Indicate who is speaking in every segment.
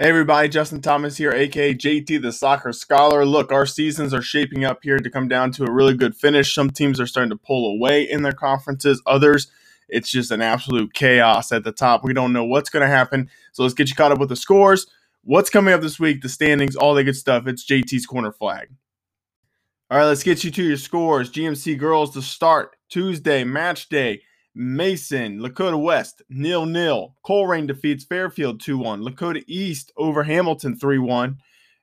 Speaker 1: Hey everybody, Justin Thomas here, aka JT the Soccer Scholar. Look, our seasons are shaping up here to come down to a really good finish. Some teams are starting to pull away in their conferences, others, it's just an absolute chaos at the top. We don't know what's going to happen. So let's get you caught up with the scores. What's coming up this week, the standings, all the good stuff. It's JT's corner flag. All right, let's get you to your scores. GMC girls to start Tuesday, match day. Mason, Lakota West, nil nil. Colerain defeats Fairfield 2 1. Lakota East over Hamilton 3 1.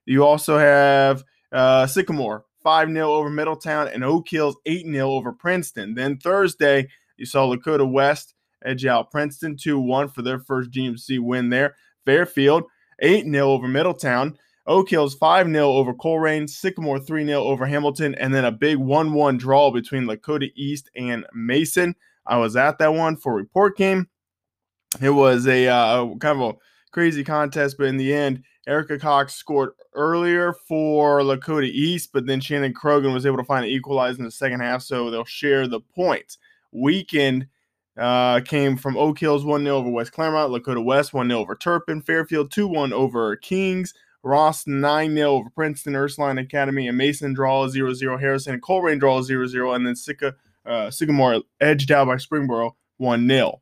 Speaker 1: You also have uh, Sycamore 5 0 over Middletown and Oak Hills 8 0 over Princeton. Then Thursday, you saw Lakota West edge out Princeton 2 1 for their first GMC win there. Fairfield 8 0 over Middletown. Oak Hills 5 0 over Colerain, Sycamore 3 0 over Hamilton, and then a big 1 1 draw between Lakota East and Mason. I was at that one for report game. It was a uh, kind of a crazy contest, but in the end, Erica Cox scored earlier for Lakota East, but then Shannon Krogan was able to find an equalizer in the second half, so they'll share the points. Weekend uh, came from Oak Hills 1 0 over West Clermont, Lakota West 1 0 over Turpin, Fairfield 2 1 over Kings, Ross 9 0 over Princeton, Ursuline Academy, and Mason draw 0 0, Harrison, Colerain draw 0 0, and then Sika uh, Sycamore edged out by Springboro 1 0.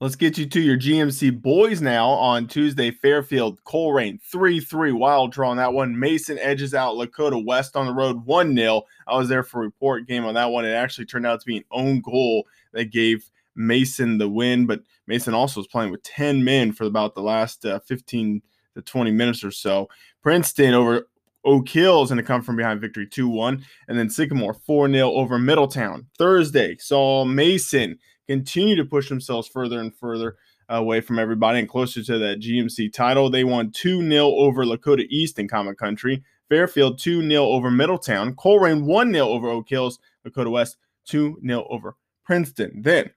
Speaker 1: Let's get you to your GMC boys now on Tuesday. Fairfield, Colerain 3 3 wild draw on that one. Mason edges out Lakota West on the road 1 0. I was there for report game on that one. It actually turned out to be an own goal that gave Mason the win, but Mason also was playing with 10 men for about the last uh, 15 to 20 minutes or so. Princeton over Oak Hills and a come from behind victory 2 1. And then Sycamore 4 0 over Middletown. Thursday saw Mason continue to push themselves further and further away from everybody and closer to that GMC title. They won 2 0 over Lakota East in Comet Country. Fairfield 2 0 over Middletown. Colerain 1 0 over Oak Hills. Lakota West 2 0 over Princeton. Then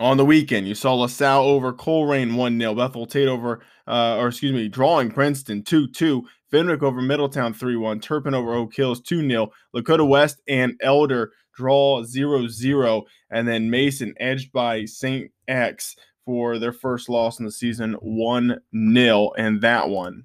Speaker 1: on the weekend, you saw LaSalle over Colerain 1 0. Bethel Tate over, uh, or excuse me, drawing Princeton 2 2. Fenwick over Middletown 3 1. Turpin over Oak Hills 2 0. Lakota West and Elder draw 0 0. And then Mason edged by St. X for their first loss in the season 1 0. And that one.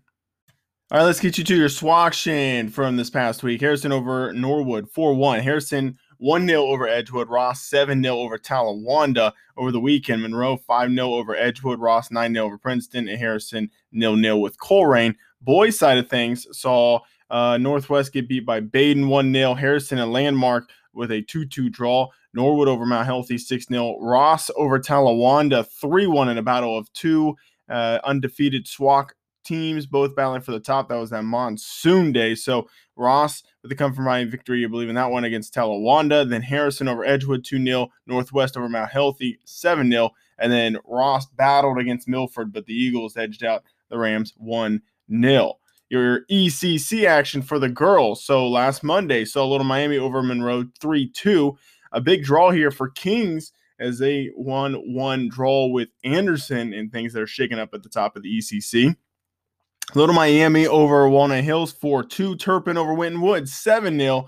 Speaker 1: All right, let's get you to your SWAC action from this past week. Harrison over Norwood 4 1. Harrison 1 0 over Edgewood, Ross 7 0 over Talawanda over the weekend. Monroe 5 0 over Edgewood, Ross 9 0 over Princeton, and Harrison 0 0 with Colerain. Boys side of things saw uh, Northwest get beat by Badin 1 0, Harrison and Landmark with a 2 2 draw. Norwood over Mount Healthy 6 0. Ross over Talawanda 3 1 in a battle of two uh, undefeated SWAC teams, both battling for the top. That was that monsoon day. So Ross with the come from behind victory, I believe, in that one against Talawanda. Then Harrison over Edgewood 2 0. Northwest over Mount Healthy 7 0. And then Ross battled against Milford, but the Eagles edged out the Rams 1 0. Your ECC action for the girls. So last Monday, saw Little Miami over Monroe 3 2. A big draw here for Kings as they won one draw with Anderson and things that are shaking up at the top of the ECC. Little Miami over Walnut Hills 4 2. Turpin over Winton Woods 7 0.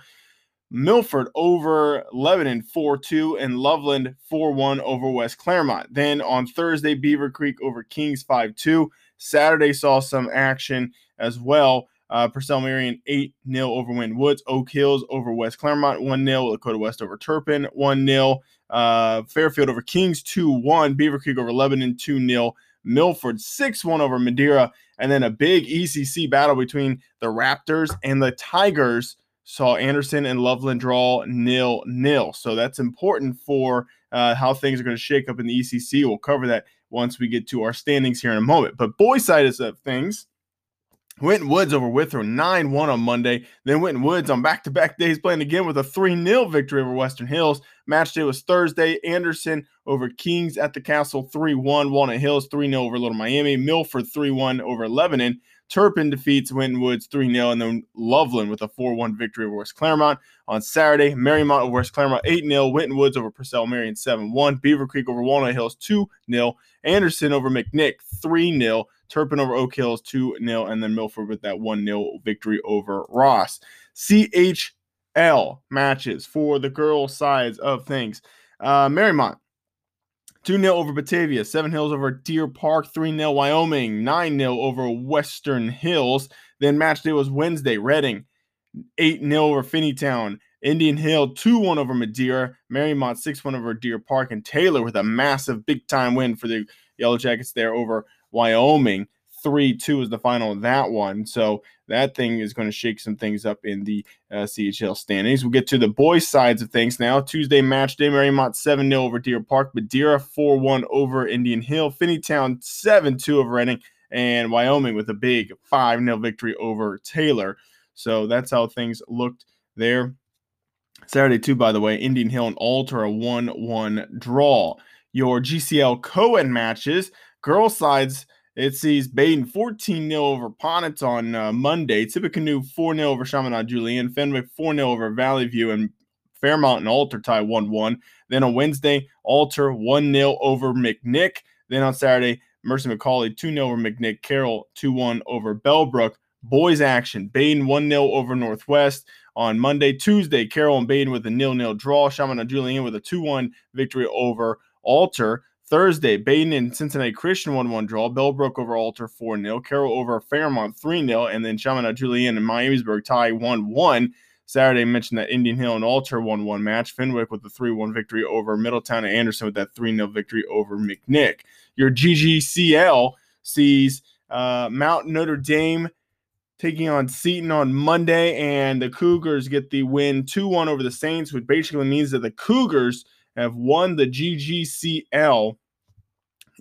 Speaker 1: Milford over Lebanon 4 2. And Loveland 4 1 over West Clermont. Then on Thursday, Beavercreek over Kings 5 2. Saturday saw some action as well. Uh, Purcell Marian 8 0 over Winton Woods. Oak Hills over West Clermont 1 0. Lakota West over Turpin 1 0. Uh, Fairfield over Kings 2 1. Beavercreek over Lebanon 2 0. Milford 6 1 over Madeira. And then a big ECC battle between the Raptors and the Tigers saw Anderson and Loveland draw nil nil. So that's important for uh, how things are going to shake up in the ECC. We'll cover that once we get to our standings here in a moment. But boys' side of things, Winton Woods over Withrow 9 1 on Monday. Then Winton Woods on back to back days playing again with a 3 0 victory over Western Hills. Match day was Thursday. Anderson over Kings at the Castle 3 1. Walnut Hills 3 0 over Little Miami. Milford 3 1 over Lebanon. Turpin defeats Winton Woods 3 0. And then Loveland with a 4 1 victory over West Clermont. On Saturday, Mariemont over West Clermont 8 0. Winton Woods over Purcell Marian 7 1. Beavercreek over Walnut Hills 2 0. Anderson over McNick 3 0. Turpin over Oak Hills 2 0, and then Milford with that 1 0 victory over Ross. CHL matches for the girls' sides of things. Uh, Mariemont 2 0 over Batavia, 7 Hills over Deer Park, 3 0 Wyoming, 9 0 over Western Hills. Then match day was Wednesday, Reading, 8 0 over Finneytown, Indian Hill 2 1 over Madeira, Mariemont 6 1 over Deer Park, and Taylor with a massive big time win for the Yellow Jackets there over Wyoming. 3 2 is the final of that one. So that thing is going to shake some things up in the uh, CHL standings. We'll get to the boys' sides of things now. Tuesday match day, Mariemont 7 0 over Deer Park, Madeira 4 1 over Indian Hill, Finneytown 7 2 over Reading, and Wyoming with a big 5 0 victory over Taylor. So that's how things looked there. Saturday, too, by the way, Indian Hill and Alter a 1 1 draw. Your GCL co-ed matches, girl sides it sees Badin 14 0 over Ponitz on uh, Monday. Tippecanoe 4 0 over Chaminade Julienne, Fenwick 4 0 over Valley View. And Fairmont and Alter tie 1 1. Then on Wednesday, Alter 1 0 over McNick. Then on Saturday, Mercy McAuley 2 0 over McNick. Carroll 2 1 over Bellbrook. Boys action. Badin 1 0 over Northwest. On Monday, Tuesday, Carroll and Badin with a nil nil draw. Chaminade Julienne with a 2 1 victory over Alter. Thursday, Badin and Cincinnati Christian 1 1 draw. Bellbrook over Alter 4 0. Carroll over Fairmont 3 0. And then Chaminade Julienne and Miamisburg tie 1 1. Saturday, mentioned that Indian Hill and Alter 1 1 match. Fenwick with a 3 1 victory over Middletown and Anderson with that 3 0 victory over McNick. Your GGCL sees uh, Mount Notre Dame taking on Seton on Monday, and the Cougars get the win 2 1 over the Saints, which basically means that the Cougars have won the GGCL.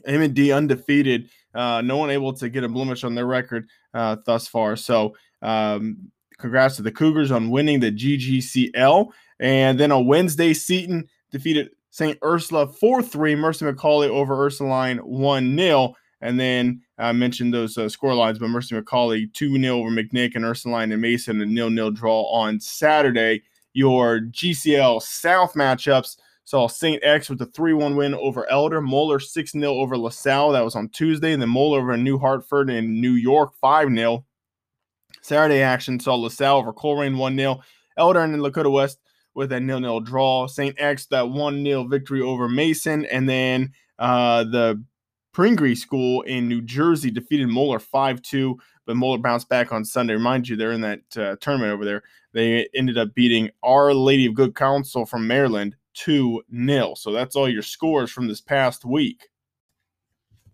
Speaker 1: M&D undefeated. Uh, no one able to get a blemish on their record uh, thus far. So, um, congrats to the Cougars on winning the GGCL. And then on Wednesday, Seton defeated St. Ursula 4 3. Mercy McAuley over Ursuline 1 0. And then I mentioned those uh, score lines, but Mercy McAuley 2 0 over McNick and Ursuline and Mason, a nil nil draw on Saturday. Your GCL South matchups Saw St. X with a 3 1 win over Elder. Moeller 6 0 over LaSalle. That was on Tuesday. And then Moeller over New Hartford and New York 5 0. Saturday action saw LaSalle over Colerain 1 0. Elder and Lakota West with a nil nil draw. St. X that 1 0 victory over Mason. And then uh, the Pingry School in New Jersey defeated Moeller 5 2, but Moeller bounced back on Sunday. Remind you, they're in that uh, tournament over there. They ended up beating Our Lady of Good Counsel from Maryland 2 0. So that's all your scores from this past week.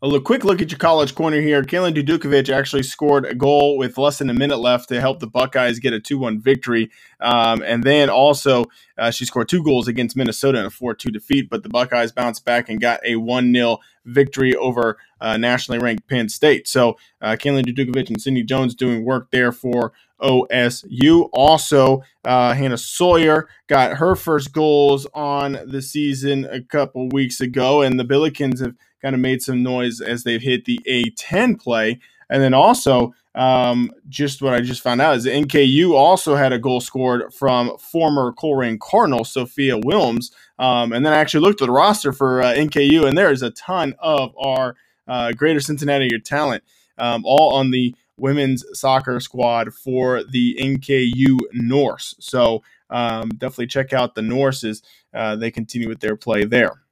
Speaker 1: A quick look at your college corner here. Kaylin Dudukovic actually scored a goal with less than a minute left to help the Buckeyes get a 2 1 victory. Um, and then also, uh, she scored two goals against Minnesota in a 4 2 defeat, but the Buckeyes bounced back and got a 1 0 victory over uh, nationally ranked Penn State. So, uh, Kaylin Dudukovic and Cindy Jones doing work there for OSU. Also, uh, Hannah Sawyer got her first goals on the season a couple weeks ago, and the Billikens have kind of made some noise as they've hit the A10 play. And then also, um, just what I just found out is NKU also had a goal scored from former Colerain Cardinal Sophia Wilms. Um, and then I actually looked at the roster for uh, NKU, and there is a ton of our uh, Greater Cincinnati talent, um, all on the women's soccer squad for the NKU Norse. So um, definitely check out the Norses. Uh, they continue with their play there.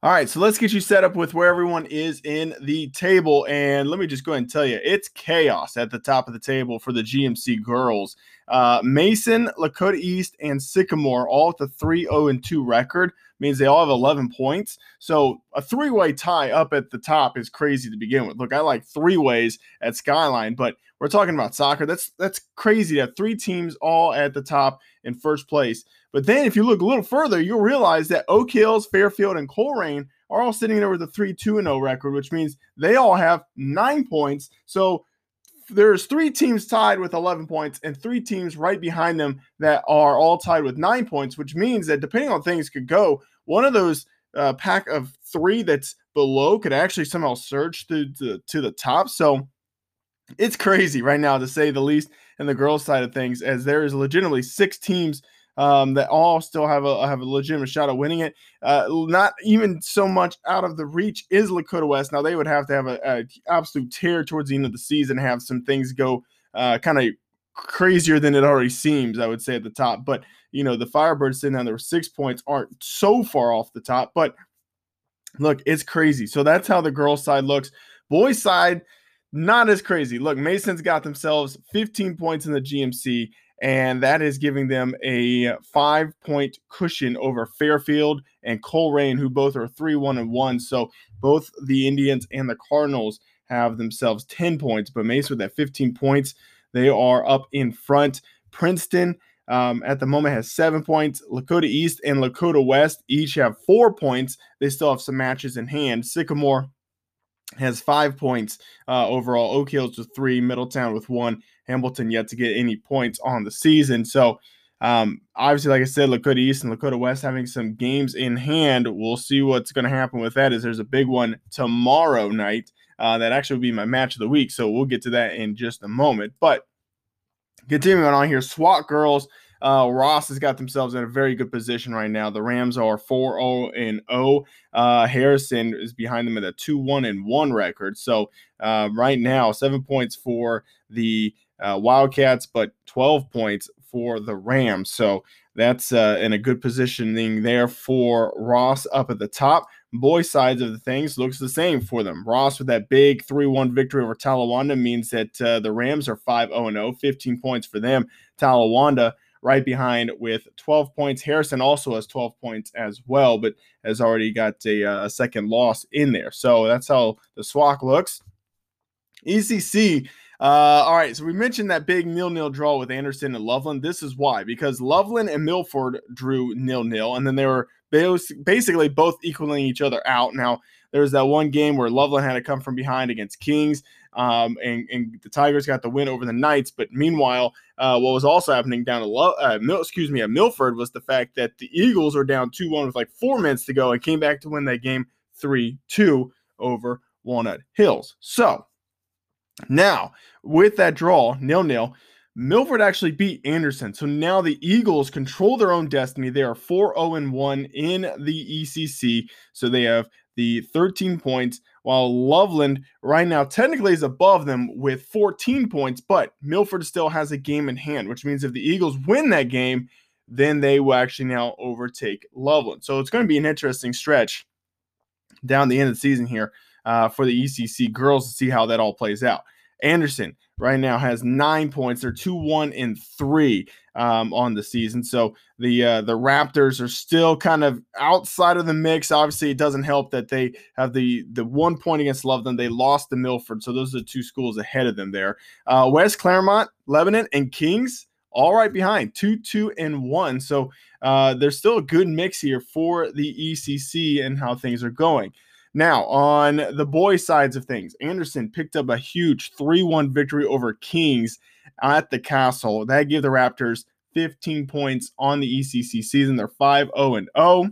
Speaker 1: All right, so let's get you set up with where everyone is in the table. And let me just go ahead and tell you, it's chaos at the top of the table for the GMC girls. Uh, Mason, Lakota East, and Sycamore all with a 3 0 2 record means they all have 11 points. So a three way tie up at the top is crazy to begin with. Look, I like three ways at Skyline, but we're talking about soccer. That's that's crazy to have three teams all at the top in first place. But then if you look a little further, you'll realize that Oak Hills, Fairfield, and Colerain are all sitting there with a 3 2 0 record, which means they all have nine points. So there's three teams tied with 11 points and three teams right behind them that are all tied with nine points, which means that depending on things could go, one of those uh, pack of three that's below could actually somehow surge to, to, to the top. So it's crazy right now, to say the least, in the girls' side of things, as there is legitimately six teams um, that all still have a have a legitimate shot of winning it. Uh, not even so much out of the reach is Lakota West. Now they would have to have a, a absolute tear towards the end of the season, have some things go uh, kind of crazier than it already seems. I would say at the top, but you know the Firebirds sitting down there six points aren't so far off the top, but Look, it's crazy. So that's how the girls' side looks. Boys' side, not as crazy. Look, Mason's got themselves 15 points in the GMC, and that is giving them a five point cushion over Fairfield and Colerain, who both are 3 1 and 1. So both the Indians and the Cardinals have themselves 10 points, but Mason with that 15 points, they are up in front. Princeton um, at the moment has seven points. Lakota East and Lakota West each have four points. They still have some matches in hand. Sycamore has five points uh, overall. Oak Hills with three, Middletown with one, Hamilton yet to get any points on the season. So, um, obviously, like I said, Lakota East and Lakota West having some games in hand. We'll see what's going to happen with that. Is there's a big one tomorrow night uh, that actually will be my match of the week. So we'll get to that in just a moment. But continuing on here, SWAC girls uh, Ross has got themselves in a very good position right now. The Rams are 4 0 and 0. Uh, Harrison is behind them at a 2 1 and 1 record. So, uh, right now, seven points for the uh, Wildcats, but 12 points for the Rams. So, that's uh, in a good positioning there for Ross up at the top. Boy sides of the things looks the same for them. Ross with that big 3 1 victory over Talawanda means that uh, the Rams are 5 0 0, 15 points for them. Talawanda right behind with 12 points. Harrison also has 12 points as well, but has already got a, uh, a second loss in there. So that's how the SWAC looks. ECC. Uh, all right, so we mentioned that big nil-nil draw with Anderson and Loveland. This is why, because Loveland and Milford drew nil-nil, and then they were basically both equaling each other out. Now, there was that one game where Loveland had to come from behind against Kings, um, and, and, the Tigers got the win over the Knights. But meanwhile, uh, what was also happening down at Lo- uh, Mil- excuse me at Milford was the fact that the Eagles were down two one with like four minutes to go and came back to win that game three two over Walnut Hills. So now with that draw nil nil. Milford actually beat Anderson. So now the Eagles control their own destiny. They are 4 0 1 in the ECC. So they have the 13 points, while Loveland right now technically is above them with 14 points, but Milford still has a game in hand, which means if the Eagles win that game, then they will actually now overtake Loveland. So it's going to be an interesting stretch down the end of the season here uh, for the ECC girls to see how that all plays out. Anderson right now has nine points. They're two, one, and three um, on the season. So the uh, the Raptors are still kind of outside of the mix. Obviously, it doesn't help that they have the the one point against Loveland. They lost to Milford, so those are the two schools ahead of them there. Uh, West Clermont, Lebanon, and Kings all right behind two, two, and one. So uh, there's still a good mix here for the ECC and how things are going. Now, on the boys' sides of things, Anderson picked up a huge 3 1 victory over Kings at the Castle. That gave the Raptors 15 points on the ECC season. They're 5 0 and 0.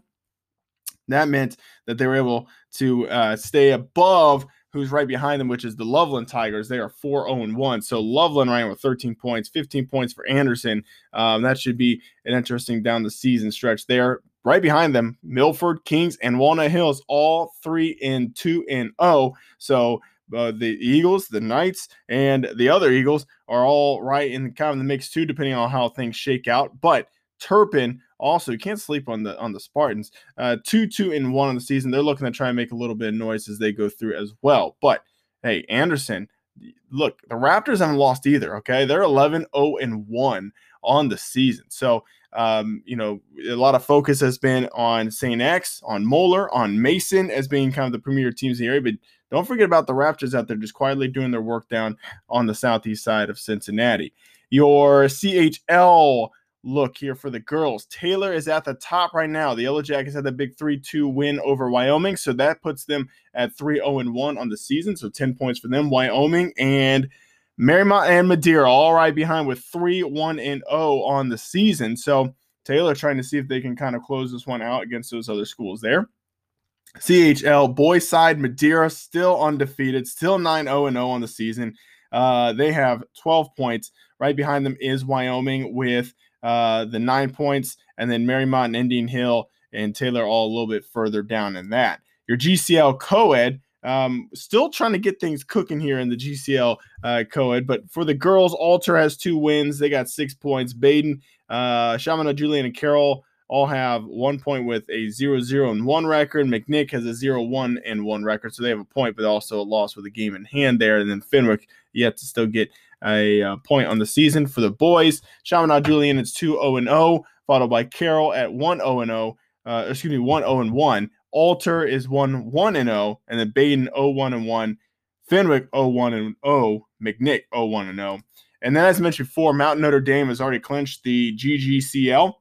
Speaker 1: That meant that they were able to uh, stay above who's right behind them, which is the Loveland Tigers. They are 4 0 1. So Loveland ran with 13 points, 15 points for Anderson. Um, that should be an interesting down the season stretch there. Right behind them, Milford, Kings, and Walnut Hills, all three in two and oh. So uh, the Eagles, the Knights, and the other Eagles are all right in kind of the mix too, depending on how things shake out. But Turpin also you can't sleep on the on the Spartans. Uh, two, two, and one on the season. They're looking to try and make a little bit of noise as they go through as well. But hey, Anderson, look, the Raptors haven't lost either. Okay, they're 11, 0, and one on the season. So um, you know, a lot of focus has been on St. X, on Moeller, on Mason as being kind of the premier teams in the area. But don't forget about the Raptors out there just quietly doing their work down on the southeast side of Cincinnati. Your CHL look here for the girls. Taylor is at the top right now. The Yellow Jackets had that big 3 2 win over Wyoming. So that puts them at 3 0 1 on the season. So 10 points for them. Wyoming and Mariemont and Madeira all right behind with 3 1 and 0 on the season. So Taylor trying to see if they can kind of close this one out against those other schools there. CHL boys side Madeira still undefeated, still 9 0 0 on the season. Uh, they have 12 points. Right behind them is Wyoming with uh, the nine points, and then Mariemont and Indian Hill and Taylor all a little bit further down in that. Your GCL co-ed um, still trying to get things cooking here in the GCL uh, co-ed, but for the girls, Alter has two wins. They got six points. Badin, uh, Chaminade, Julienne, and Carroll all have one point with a 0 0 and 1 record. McNick has a 0 1 and 1 record, so they have a point, but also a loss with a game in hand there. And then Fenwick yet to still get a uh, point on the season for the boys. Chaminade Julienne is 2 0 0, followed by Carroll at 1 0 0. Uh, excuse me, 1 0 1. Alter is 1 1 and 0, and then Badin 0 1 1. Fenwick 0 1 0. McNick 0 1 0. And then, as mentioned before, Mountain Notre Dame has already clinched the GGCL.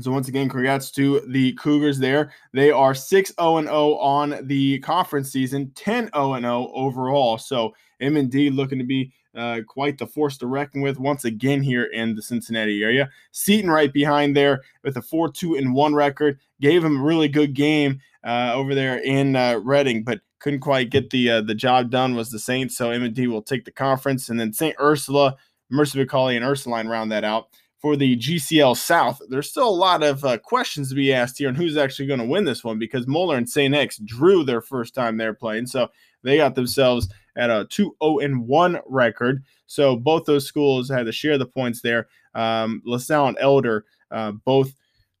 Speaker 1: So once again, congrats to the Cougars there. They are 6 0 0 on the conference season, 10 0 0 overall. So M&D looking to be uh, quite the force to reckon with once again here in the Cincinnati area. Seton right behind there with a 4 2 and 1 record. Gave him a really good game uh, over there in uh, Reading, but couldn't quite get the uh, the job done was the Saints. So M&D will take the conference. And then St. Ursula, Mercy McAuley, and Ursuline round that out for the GCL South, there's still a lot of uh, questions to be asked here on who's actually going to win this one because Moeller and St. X drew their first time they're playing. So they got themselves at a 2 0 1 record. So both those schools had to share the points there. Um, LaSalle and Elder uh, both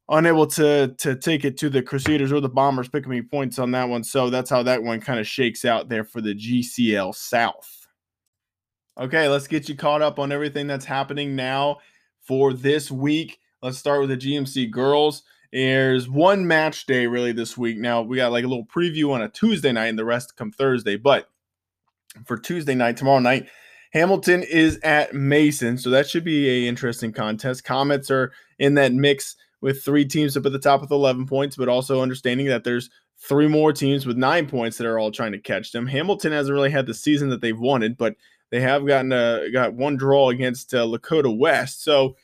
Speaker 1: unable to to take it to the Crusaders or the Bombers picking me points on that one. So that's how that one kind of shakes out there for the GCL South. Okay, let's get you caught up on everything that's happening now for this week. Let's start with the GMC girls. There's one match day really this week. Now we got like a little preview on a Tuesday night, and the rest come Thursday. But for Tuesday night, tomorrow night, Hamilton is at Mason, so that should be a interesting contest. Comets are in that mix with three teams up at the top with 11 points, but also understanding that there's three more teams with nine points that are all trying to catch them. Hamilton hasn't really had the season that they've wanted, but they have gotten a got one draw against uh, Lakota West. So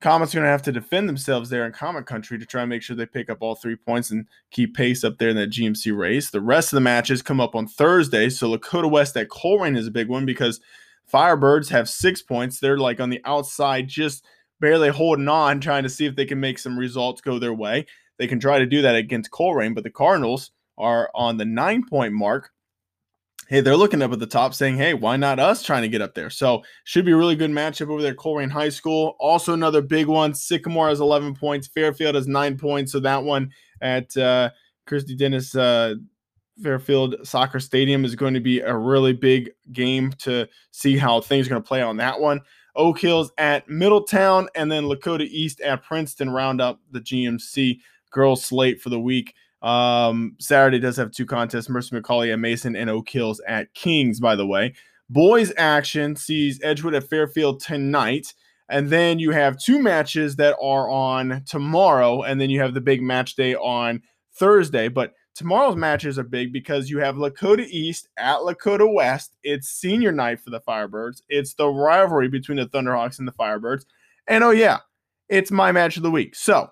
Speaker 1: Comets going to have to defend themselves there in Comet Country to try and make sure they pick up all three points and keep pace up there in that GMC race. The rest of the matches come up on Thursday. So Lakota West at Colerain is a big one because Firebirds have six points. They're like on the outside, just barely holding on, trying to see if they can make some results go their way. They can try to do that against Colerain, but the Cardinals are on the nine point mark hey, they're looking up at the top saying, hey, why not us trying to get up there? So should be a really good matchup over there Colerain High School. Also another big one. Sycamore has 11 points. Fairfield has nine points. So that one at uh, Christy Dennis uh, Fairfield Soccer Stadium is going to be a really big game to see how things are going to play on that one. Oak Hills at Middletown, and then Lakota East at Princeton round up the GMC girls slate for the week. Um, Saturday does have two contests Mercy McAuley at Mason and Oak Hills at Kings, by the way. Boys action sees Edgewood at Fairfield tonight. And then you have two matches that are on tomorrow. And then you have the big match day on Thursday. But tomorrow's matches are big because you have Lakota East at Lakota West. It's senior night for the Firebirds. It's the rivalry between the Thunderhawks and the Firebirds. And oh, yeah, it's my match of the week. So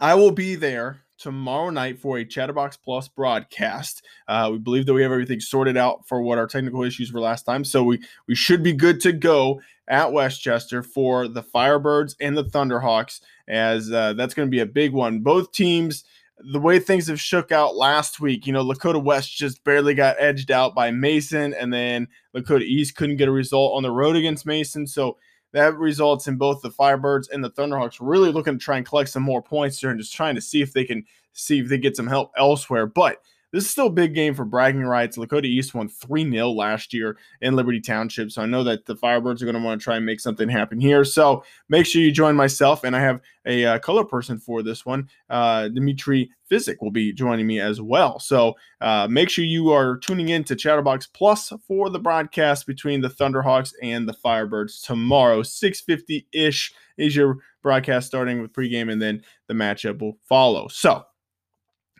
Speaker 1: I will be there tomorrow night for a Chatterbox Plus broadcast. Uh, we believe that we have everything sorted out for what our technical issues were last time, so we we should be good to go at Westchester for the Firebirds and the Thunderhawks, as uh, that's going to be a big one. Both teams. The way things have shook out last week, you know, Lakota West just barely got edged out by Mason, and then Lakota East couldn't get a result on the road against Mason. So that results in both the Firebirds and the Thunderhawks really looking to try and collect some more points here and just trying to see if they can see if they get some help elsewhere. But this is still a big game for bragging rights. Lakota East won 3 0 last year in Liberty Township. So I know that the Firebirds are going to want to try and make something happen here. So make sure you join myself. And I have a uh, color person for this one. Uh, Dimitri Physic will be joining me as well. So uh, make sure you are tuning in to Chatterbox Plus for the broadcast between the Thunderhawks and the Firebirds tomorrow. 650 ish is your broadcast starting with pregame, and then the matchup will follow. So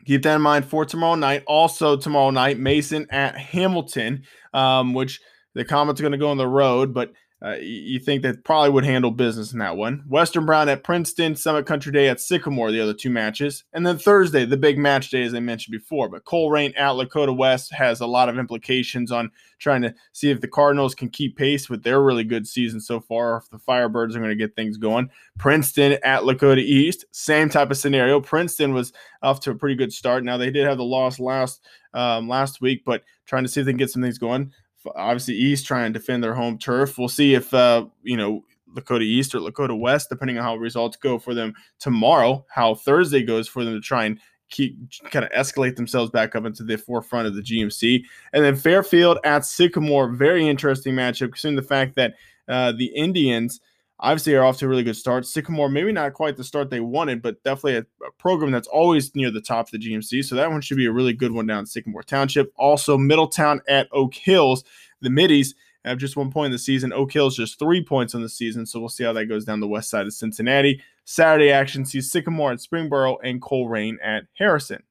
Speaker 1: keep that in mind for tomorrow night. Also, tomorrow night, Mason at Hamilton, um, which the Comets are going to go on the road, but uh, you think that probably would handle business in that one. Western Brown at Princeton, Summit Country Day at Sycamore, the other two matches. And then Thursday, the big match day, as I mentioned before. But Colerain at Lakota West has a lot of implications on trying to see if the Cardinals can keep pace with their really good season so far, if the Firebirds are going to get things going. Princeton at Lakota East, same type of scenario. Princeton was off to a pretty good start. Now, they did have the loss last um, last week, but trying to see if they can get some things going obviously East trying to defend their home turf. We'll see if uh, you know Lakota East or Lakota West, depending on how results go for them tomorrow, how Thursday goes for them to try and keep kind of escalate themselves back up into the forefront of the GMC. And then Fairfield at Sycamore, very interesting matchup, considering the fact that uh, the Indians obviously are off to a really good start. Sycamore, maybe not quite the start they wanted, but definitely a, a, program that's always near the top of the GMC. So that one should be a really good one down in Sycamore Township. Also, Middletown at Oak Hills, the middies have just one point in the season. Oak Hills just three points on the season. So we'll see how that goes down the west side of Cincinnati. Saturday action sees Sycamore at Springboro and Colerain at Harrison.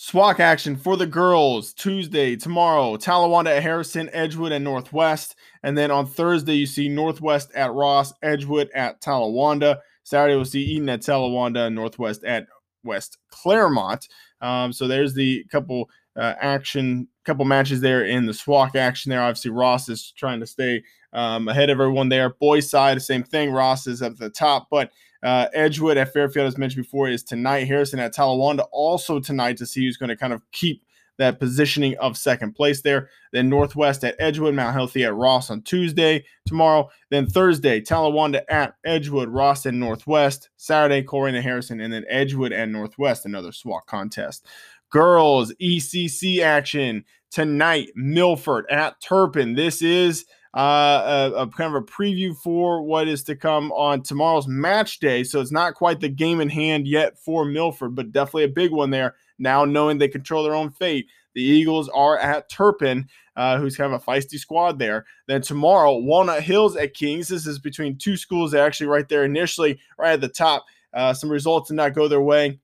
Speaker 1: SWAC action for the girls Tuesday, tomorrow, Talawanda at Harrison, Edgewood, and Northwest. And then on Thursday, you see Northwest at Ross, Edgewood at Talawanda. Saturday, we'll see Eden at Talawanda, Northwest at West Clermont. Um, so there's the couple uh, action, couple matches there in the SWAC action there. Obviously, Ross is trying to stay um, ahead of everyone there. Boys side, same thing. Ross is at the top, but uh, Edgewood at Fairfield, as mentioned before, is tonight. Harrison at Talawanda also tonight to see who's going to kind of keep that positioning of second place there. Then Northwest at Edgewood, Mount Healthy at Ross on Tuesday, tomorrow. Then Thursday, Talawanda at Edgewood, Ross and Northwest. Saturday, Colerain and Harrison, and then Edgewood and Northwest, another SWAC contest. Girls ECC action tonight, Milford at Turpin. This is uh, a, a, kind of a preview for what is to come on tomorrow's match day. So it's not quite the game in hand yet for Milford, but definitely a big one there. Now knowing they control their own fate, the Eagles are at Turpin, uh, who's kind of a feisty squad there. Then tomorrow, Walnut Hills at Kings. This is between two schools that actually right there initially, right at the top. Uh, some results did not go their way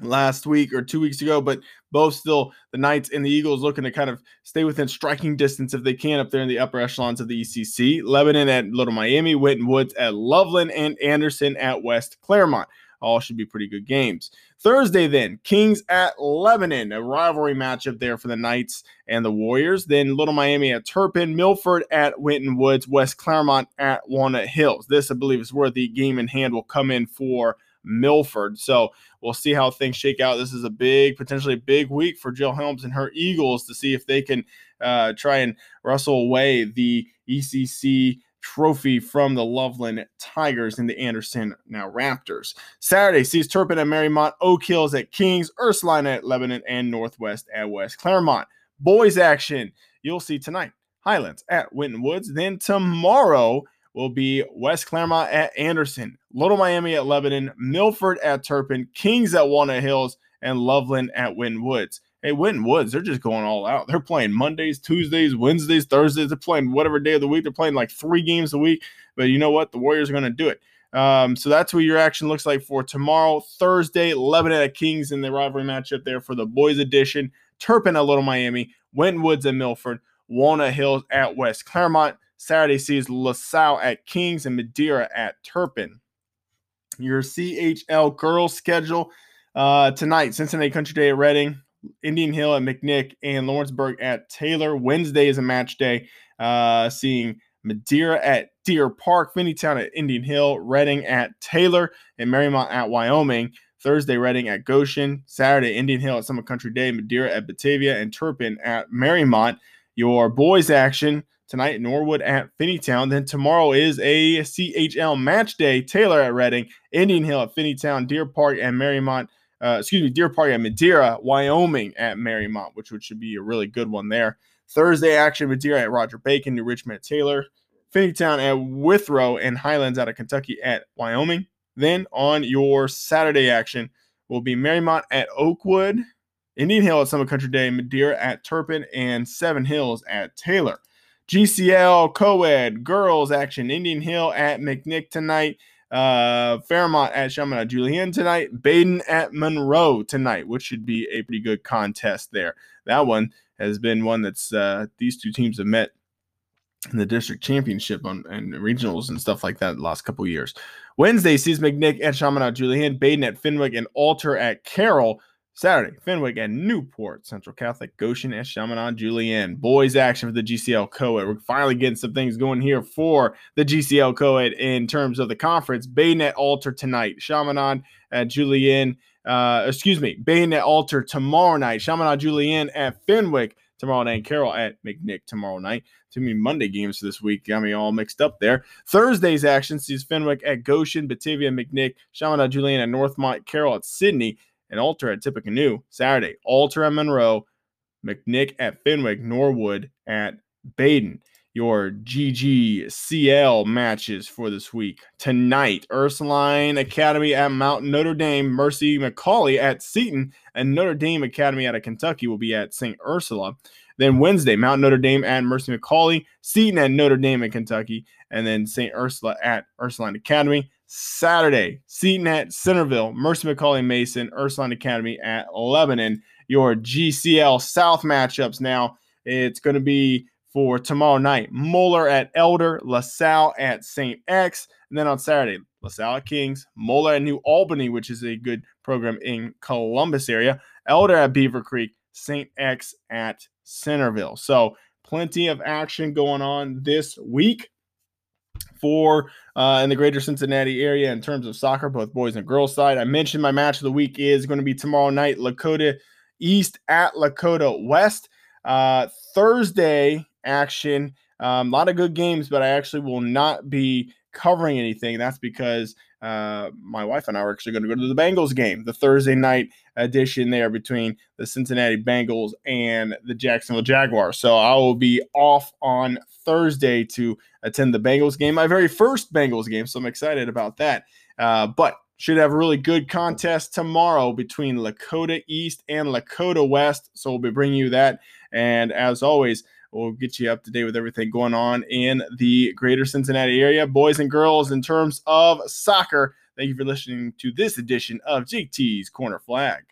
Speaker 1: last week or two weeks ago, but both still the Knights and the Eagles looking to kind of stay within striking distance if they can up there in the upper echelons of the ECC. Lebanon at Little Miami, Winton Woods at Loveland, and Anderson at West Clermont. All should be pretty good games. Thursday, then, Kings at Lebanon, a rivalry matchup there for the Knights and the Warriors. Then Little Miami at Turpin, Milford at Winton Woods, West Clermont at Walnut Hills. This, I believe, is where the game in hand will come in for Milford. So we'll see how things shake out. This is a big, potentially big week for Jill Helms and her Eagles to see if they can uh, try and wrestle away the ECC trophy from the Loveland Tigers and the Anderson now Raptors. Saturday sees Turpin at Mariemont, Oak Hills at Kings, Ursuline at Lebanon, and Northwest at West Clermont. Boys action you'll see tonight. Highlands at Winton Woods. Then tomorrow, will be West Clermont at Anderson, Little Miami at Lebanon, Milford at Turpin, Kings at Walnut Hills, and Loveland at Winton Woods. Hey, Winton Woods, they're just going all out. They're playing Mondays, Tuesdays, Wednesdays, Thursdays. They're playing whatever day of the week. They're playing like three games a week. But you know what? The Warriors are going to do it. Um, so that's what your action looks like for tomorrow, Thursday, Lebanon at Kings in the rivalry matchup there for the boys edition. Turpin at Little Miami, Winton Woods at Milford, Walnut Hills at West Clermont. Saturday sees LaSalle at Kings and Madeira at Turpin. Your CHL girls schedule uh, tonight: Cincinnati Country Day at Reading, Indian Hill at McNick, and Lawrenceburg at Taylor. Wednesday is a match day, uh, seeing Madeira at Deer Park, Finneytown at Indian Hill, Reading at Taylor, and Mariemont at Wyoming. Thursday, Reading at Goshen. Saturday, Indian Hill at Summit Country Day, Madeira at Batavia, and Turpin at Mariemont. Your boys action tonight, Norwood at Finneytown. Then tomorrow is a CHL match day. Taylor at Reading, Indian Hill at Finneytown, Deer Park and Mariemont. Uh, excuse me, Deer Park at Madeira, Wyoming at Mariemont, which would should be a really good one there. Thursday action, Madeira at Roger Bacon, New Richmond at Taylor, Finneytown at Withrow, and Highlands out of Kentucky at Wyoming. Then on your Saturday action will be Mariemont at Oakwood, Indian Hill at Summit Country Day, Madeira at Turpin, and Seven Hills at Taylor. GCL co-ed girls action. Indian Hill at McNick tonight. Uh, Fairmont at Chaminade Julienne tonight. Badin at Monroe tonight, which should be a pretty good contest there. That one has been one that's uh, these two teams have met in the district championship on, and regionals and stuff like that the last couple years. Wednesday sees McNick at Chaminade Julienne, Badin at Fenwick, and Alter at Carroll. Saturday, Fenwick and Newport, Central Catholic, Goshen, and Chaminade Julienne. Boys action for the GCL co-ed. We're finally getting some things going here for the GCL co-ed in terms of the conference. Badin at Alter tonight, Chaminade at Julienne. Uh, excuse me, Badin at Alter tomorrow night, Chaminade Julienne at Fenwick tomorrow night. Carroll at McNick tomorrow night. Too many Monday games this week. Got me all mixed up there. Thursday's action sees Fenwick at Goshen, Batavia, McNick, Chaminade Julienne at Northmont, Carroll at Sidney, and Alter at Tippecanoe. Saturday, Alter at Monroe, McNick at Fenwick, Norwood at Badin. your GGCL matches for this week. Tonight, Ursuline Academy at Mount Notre Dame, Mercy McAuley at Seton, and Notre Dame Academy out of Kentucky will be at St. Ursula. Then Wednesday, Mount Notre Dame at Mercy McAuley, Seton at Notre Dame in Kentucky, and then St. Ursula at Ursuline Academy. Saturday, Seton at Centerville, Mercy McAuley Mason, Ursuline Academy at Lebanon. Your GCL South matchups now. It's going to be for tomorrow night. Moeller at Elder, LaSalle at St. X. And then on Saturday, LaSalle at Kings, Moeller at New Albany, which is a good program in Columbus area, Elder at Beavercreek, St. X at Centerville. So plenty of action going on this week for uh, in the greater Cincinnati area in terms of soccer, both boys and girls side. I mentioned my match of the week is going to be tomorrow night, Lakota East at Lakota West. Uh, Thursday, action. Um, a lot of good games, but I actually will not be covering anything. That's because uh, my wife and I are actually going to go to the Bengals game, the Thursday night edition there between the Cincinnati Bengals and the Jacksonville Jaguars. So I will be off on Thursday to attend the Bengals game, my very first Bengals game. So I'm excited about that. Uh, but should have a really good contest tomorrow between Lakota East and Lakota West. So we'll be bringing you that. And as always, We'll get you up to date with everything going on in the greater Cincinnati area, boys and girls, in terms of soccer. Thank you for listening to this edition of JT's Corner Flag.